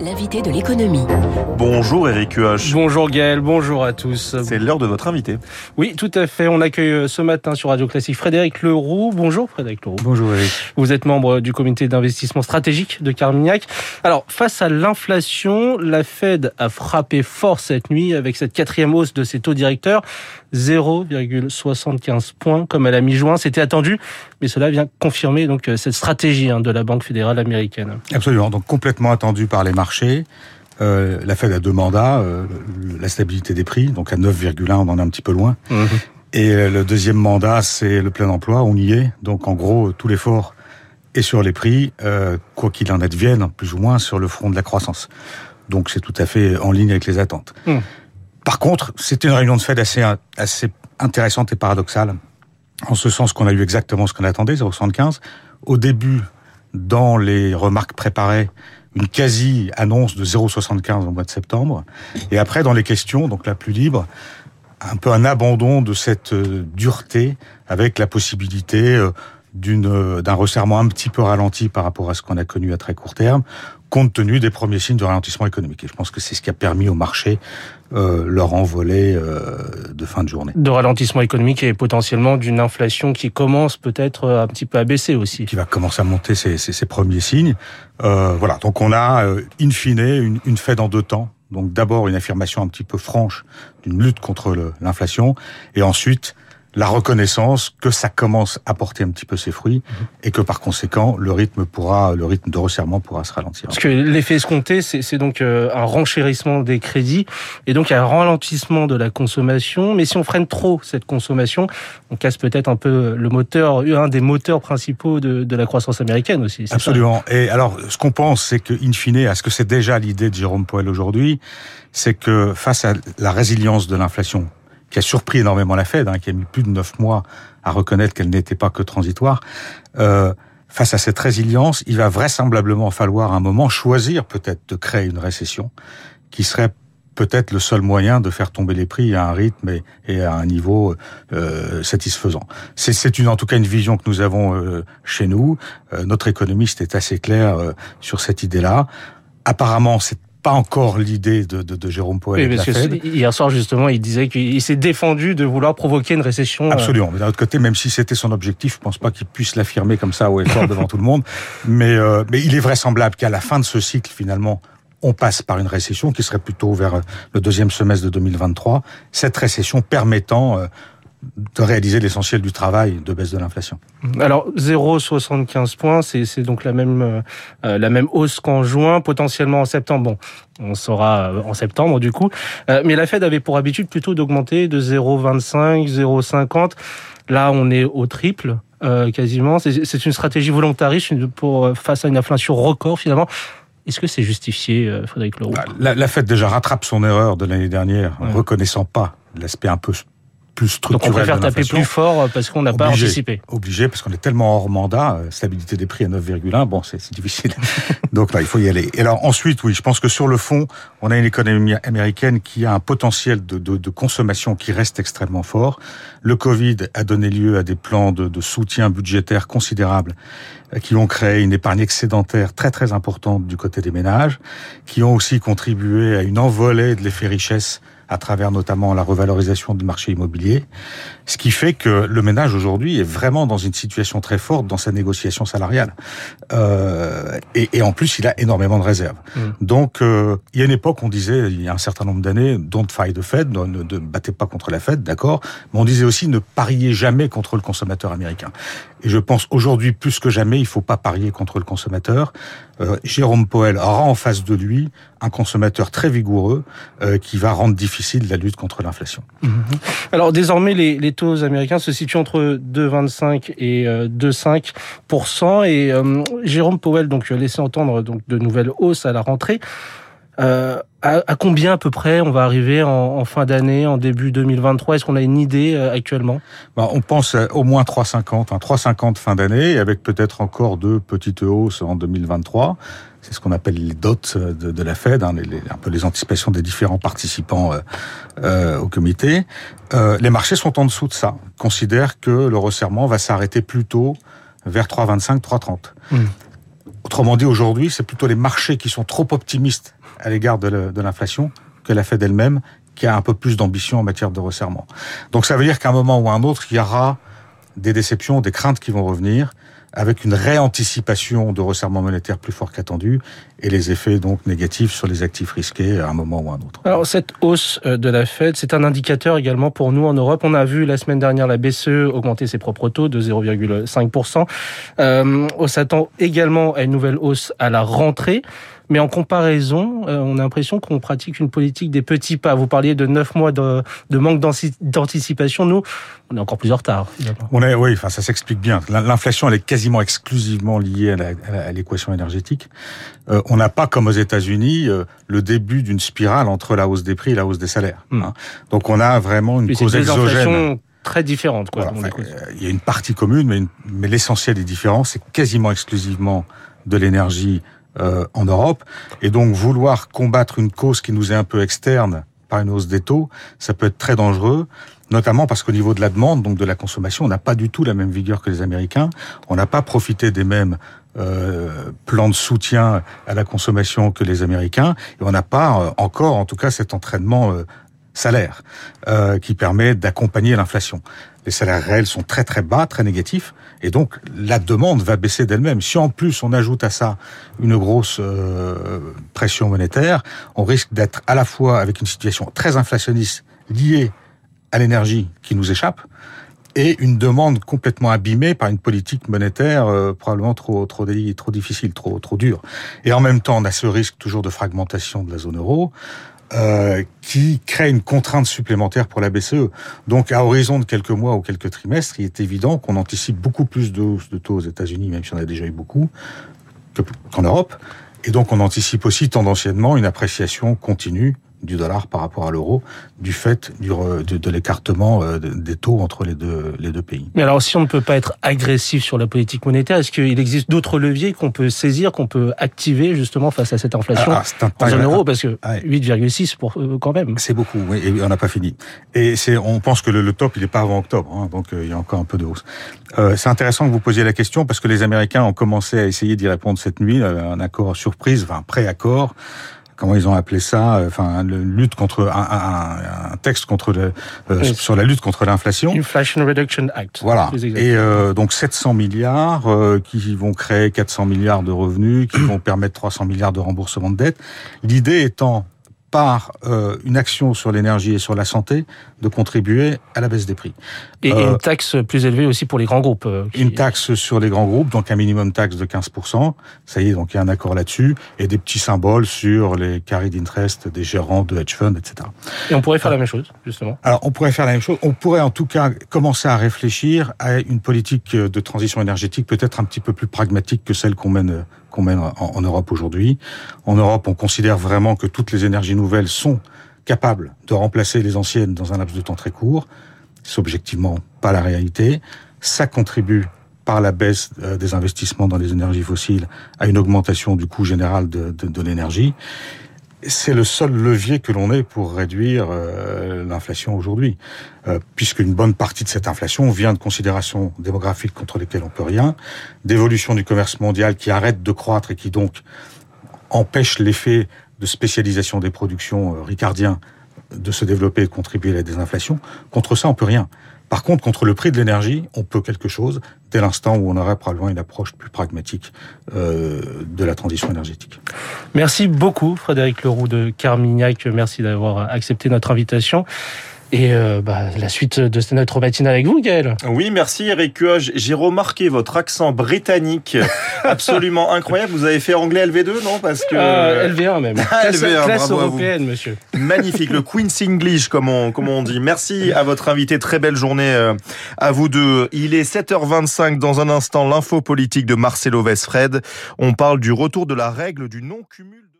l'invité de l'économie. Bonjour Eric Huach. Bonjour Gaël, bonjour à tous. C'est l'heure de votre invité. Oui, tout à fait. On accueille euh, ce matin sur Radio Classique Frédéric Leroux. Bonjour Frédéric Leroux. Bonjour Eric. Vous êtes membre du comité d'investissement stratégique de Carmignac. Alors, face à l'inflation, la Fed a frappé fort cette nuit avec cette quatrième hausse de ses taux directeurs. 0,75 points comme à la mi-juin. C'était attendu, mais cela vient confirmer donc euh, cette stratégie hein, de la Banque fédérale américaine. Absolument, donc complètement attendu par les marchés. Euh, la Fed a deux mandats, euh, la stabilité des prix, donc à 9,1, on en est un petit peu loin. Mmh. Et euh, le deuxième mandat, c'est le plein emploi, on y est. Donc en gros, tout l'effort est sur les prix, euh, quoi qu'il en advienne, plus ou moins sur le front de la croissance. Donc c'est tout à fait en ligne avec les attentes. Mmh. Par contre, c'était une réunion de Fed assez, assez intéressante et paradoxale, en ce sens qu'on a eu exactement ce qu'on attendait, 0,75. Au début, dans les remarques préparées, une quasi-annonce de 0,75 au mois de septembre. Et après, dans les questions, donc la plus libre, un peu un abandon de cette euh, dureté avec la possibilité euh, d'une d'un resserrement un petit peu ralenti par rapport à ce qu'on a connu à très court terme, compte tenu des premiers signes de ralentissement économique. Et je pense que c'est ce qui a permis au marché euh, leur envolée euh, de fin de journée. De ralentissement économique et potentiellement d'une inflation qui commence peut-être euh, un petit peu à baisser aussi. Qui va commencer à monter ses, ses, ses premiers signes. Euh, voilà, donc on a, euh, in fine, une, une Fed en deux temps. Donc d'abord une affirmation un petit peu franche d'une lutte contre l'inflation, et ensuite la reconnaissance que ça commence à porter un petit peu ses fruits et que par conséquent le rythme pourra, le rythme de resserrement pourra se ralentir. Parce que l'effet escompté, c'est donc euh, un renchérissement des crédits et donc un ralentissement de la consommation. Mais si on freine trop cette consommation, on casse peut-être un peu le moteur, un des moteurs principaux de, de la croissance américaine aussi. Absolument. Et alors, ce qu'on pense, c'est que in fine, est-ce que c'est déjà l'idée de Jérôme Powell aujourd'hui, c'est que face à la résilience de l'inflation qui a surpris énormément la Fed, hein, qui a mis plus de neuf mois à reconnaître qu'elle n'était pas que transitoire. Euh, face à cette résilience, il va vraisemblablement falloir un moment choisir peut-être de créer une récession qui serait peut-être le seul moyen de faire tomber les prix à un rythme et, à un niveau euh, satisfaisant. C'est une, en tout cas une vision que nous avons euh, chez nous. Notre économiste est assez clair sur cette idée-là. Apparemment, c'est pas encore l'idée de, de, de, Jérôme Powell. Oui, parce que hier soir, justement, il disait qu'il s'est défendu de vouloir provoquer une récession. Absolument. Mais d'un autre côté, même si c'était son objectif, je pense pas qu'il puisse l'affirmer comme ça au effort devant tout le monde. Mais, euh, mais il est vraisemblable qu'à la fin de ce cycle, finalement, on passe par une récession qui serait plutôt vers le deuxième semestre de 2023. Cette récession permettant euh, de réaliser l'essentiel du travail de baisse de l'inflation. Alors 0,75 points, c'est donc la même euh, la même hausse qu'en juin, potentiellement en septembre. Bon, on saura en septembre du coup. Euh, mais la Fed avait pour habitude plutôt d'augmenter de 0,25, 0,50. Là, on est au triple euh, quasiment. C'est une stratégie volontariste pour face à une inflation record finalement. Est-ce que c'est justifié, Frédéric Leroux? La, la Fed déjà rattrape son erreur de l'année dernière, en ouais. reconnaissant pas l'aspect un peu plus structurel. Donc on préfère taper plus fort parce qu'on n'a pas anticipé. Obligé, parce qu'on est tellement hors mandat, stabilité des prix à 9,1, bon, c'est difficile. Donc là, il faut y aller. Et alors ensuite, oui, je pense que sur le fond, on a une économie américaine qui a un potentiel de, de, de consommation qui reste extrêmement fort. Le Covid a donné lieu à des plans de, de soutien budgétaire considérables qui ont créé une épargne excédentaire très très importante du côté des ménages, qui ont aussi contribué à une envolée de l'effet richesse à travers notamment la revalorisation du marché immobilier, ce qui fait que le ménage aujourd'hui est vraiment dans une situation très forte dans sa négociation salariale. Euh, et, et, en plus, il a énormément de réserves. Mmh. Donc, euh, il y a une époque, on disait, il y a un certain nombre d'années, don't fight the Fed, ne, ne, ne battez pas contre la Fed, d'accord, mais on disait aussi ne pariez jamais contre le consommateur américain. Et je pense aujourd'hui plus que jamais, il faut pas parier contre le consommateur. Euh, Jérôme Powell aura en face de lui un consommateur très vigoureux qui va rendre difficile la lutte contre l'inflation. Mmh. Alors désormais, les, les, taux américains se situent entre 2,25 et euh, 2,5 et euh, Jérôme Powell donc laissé entendre donc de nouvelles hausses à la rentrée. Euh, à, à, combien à peu près on va arriver en, en fin d'année, en début 2023 Est-ce qu'on a une idée euh, actuellement? Bah, On pense au moins 3,50, hein, 3,50 fin d'année, avec peut-être encore deux petites hausses en 2023. C'est ce qu'on appelle les dots de, de la Fed, hein, les, les, un peu les anticipations des différents participants euh, euh, au comité. Euh, les marchés sont en dessous de ça, considèrent que le resserrement va s'arrêter plutôt vers 3,25, 3,30. Mmh Autrement dit, aujourd'hui, c'est plutôt les marchés qui sont trop optimistes à l'égard de l'inflation que la Fed elle-même, qui a un peu plus d'ambition en matière de resserrement. Donc ça veut dire qu'à un moment ou à un autre, il y aura des déceptions, des craintes qui vont revenir avec une réanticipation de resserrement monétaire plus fort qu'attendu et les effets donc négatifs sur les actifs risqués à un moment ou à un autre. Alors cette hausse euh, de la Fed, c'est un indicateur également pour nous en Europe. On a vu la semaine dernière la BCE augmenter ses propres taux de 0,5%. Euh, on s'attend également à une nouvelle hausse à la rentrée. Mais en comparaison, euh, on a l'impression qu'on pratique une politique des petits pas. Vous parliez de neuf mois de, de manque d'anticipation. Nous, on est encore plus en retard. On est, oui, enfin, ça s'explique bien. L'inflation, elle est quasiment exclusivement liée à l'équation énergétique. Euh, on n'a pas, comme aux États-Unis, euh, le début d'une spirale entre la hausse des prix et la hausse des salaires. Hmm. Hein. Donc, on a vraiment une cause exogène très différente. Quoi, il y a une partie commune, mais, mais l'essentiel des différences, c'est quasiment exclusivement de l'énergie euh, en Europe. Et donc vouloir combattre une cause qui nous est un peu externe par une hausse des taux, ça peut être très dangereux, notamment parce qu'au niveau de la demande, donc de la consommation, on n'a pas du tout la même vigueur que les Américains. On n'a pas profité des mêmes euh, plans de soutien à la consommation que les Américains, et on n'a pas euh, encore, en tout cas, cet entraînement euh, salaire qui permet d'accompagner l'inflation. Les salaires réels sont très très bas, très négatifs. Et donc, la demande va baisser d'elle-même. Si en plus on ajoute à ça une grosse euh, pression monétaire, on risque d'être à la fois avec une situation très inflationniste liée à l'énergie qui nous échappe et une demande complètement abîmée par une politique monétaire euh, probablement trop trop trop difficile, trop trop dure. Et en même temps, on a ce risque toujours de fragmentation de la zone euro. Euh, qui crée une contrainte supplémentaire pour la BCE. Donc, à horizon de quelques mois ou quelques trimestres, il est évident qu'on anticipe beaucoup plus de hausse de taux aux États-Unis, même si on a déjà eu beaucoup, qu'en Europe. Et donc, on anticipe aussi tendanciellement une appréciation continue du dollar par rapport à l'euro du fait du, de, de l'écartement euh, des taux entre les deux, les deux pays. Mais alors, si on ne peut pas être agressif sur la politique monétaire, est-ce qu'il existe d'autres leviers qu'on peut saisir, qu'on peut activer justement face à cette inflation ah, en zone euro Parce que 8,6 pour euh, quand même. C'est beaucoup, oui, et on n'a pas fini. Et c'est, on pense que le, le top, il n'est pas avant octobre, hein, donc euh, il y a encore un peu de hausse. Euh, c'est intéressant que vous posiez la question parce que les Américains ont commencé à essayer d'y répondre cette nuit, un accord surprise, enfin pré-accord comment ils ont appelé ça, euh, enfin, lutte contre un, un, texte contre le, euh, sur la lutte contre l'inflation. Inflation Reduction Act. Voilà. Et euh, donc 700 milliards qui vont créer 400 milliards de revenus, qui vont permettre 300 milliards de remboursement de dette. L'idée étant par euh, une action sur l'énergie et sur la santé de contribuer à la baisse des prix. Et euh, une taxe plus élevée aussi pour les grands groupes. Euh, une taxe sur les grands groupes, donc un minimum taxe de 15%. Ça y est, donc il y a un accord là-dessus. Et des petits symboles sur les carry d'interest des gérants de hedge funds, etc. Et on pourrait faire la même chose, justement. Alors on pourrait faire la même chose. On pourrait en tout cas commencer à réfléchir à une politique de transition énergétique peut-être un petit peu plus pragmatique que celle qu'on mène qu'on mène en, Europe aujourd'hui. En Europe, on considère vraiment que toutes les énergies nouvelles sont capables de remplacer les anciennes dans un laps de temps très court. C'est objectivement pas la réalité. Ça contribue par la baisse euh, des investissements dans les énergies fossiles à une augmentation du coût général de, l'énergie c'est le seul levier que l'on ait pour réduire euh, l'inflation aujourd'hui, euh, puisque une bonne partie de cette inflation vient de considérations démographiques contre lesquelles on peut rien, d'évolution du commerce mondial qui arrête de croître et qui donc empêche l'effet de spécialisation des productions euh, ricardiens de se développer et de contribuer à la désinflation. Contre ça, on peut rien. Par contre, contre le prix de l'énergie, on peut quelque chose dès l'instant où on aurait probablement une approche plus pragmatique euh, de la transition énergétique. Merci beaucoup, Frédéric Leroux de Carmignac. Merci d'avoir accepté notre invitation. Et euh, bah, la suite de notre matinale avec vous, Gaël. Oui, merci Eric J'ai remarqué votre accent britannique absolument incroyable. Vous avez fait anglais LV2, non? Parce que euh, LV1 même. Ah, classe, LV1, classe européenne, monsieur. Magnifique, le Queen's English, comme on, comme on dit. Merci à votre invité. Très belle journée euh, à vous deux. Il est 7h25 dans un instant. L'info politique de Marcelo Vesfred. On parle du retour de la règle du non-cumul.